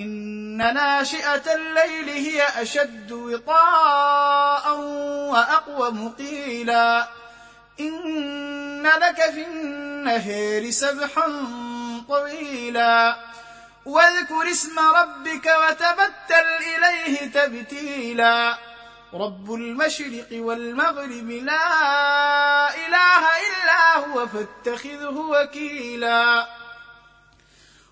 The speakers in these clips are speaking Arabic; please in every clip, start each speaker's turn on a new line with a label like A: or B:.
A: إن ناشئة الليل هي أشد وطاء واقوم قيلا إن لك في النهار سبحا طويلا. واذكر اسم ربك وتبتل إليه تبتيلا. رب المشرق والمغرب لا إله إلا هو فاتخذه وكيلا.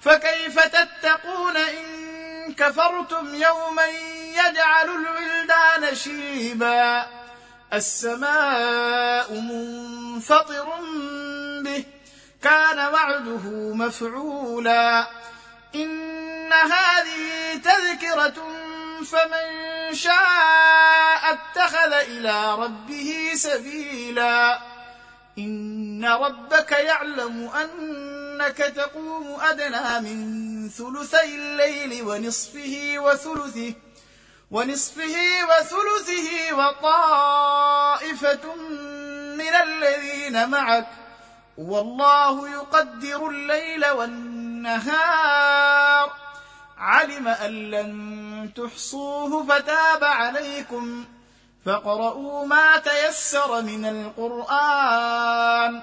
A: فكيف تتقون إن كفرتم يوما يجعل الولدان شيبا؟ السماء منفطر به كان وعده مفعولا. إن هذه تذكرة فمن شاء اتخذ إلى ربه سبيلا. إن ربك يعلم إنك تقوم أدنى من ثلثي الليل ونصفه وثلثه ونصفه وثلثه وطائفة من الذين معك. والله يقدر الليل والنهار. علم أن لن تحصوه فتاب عليكم. فاقرؤوا ما تيسر من القرآن.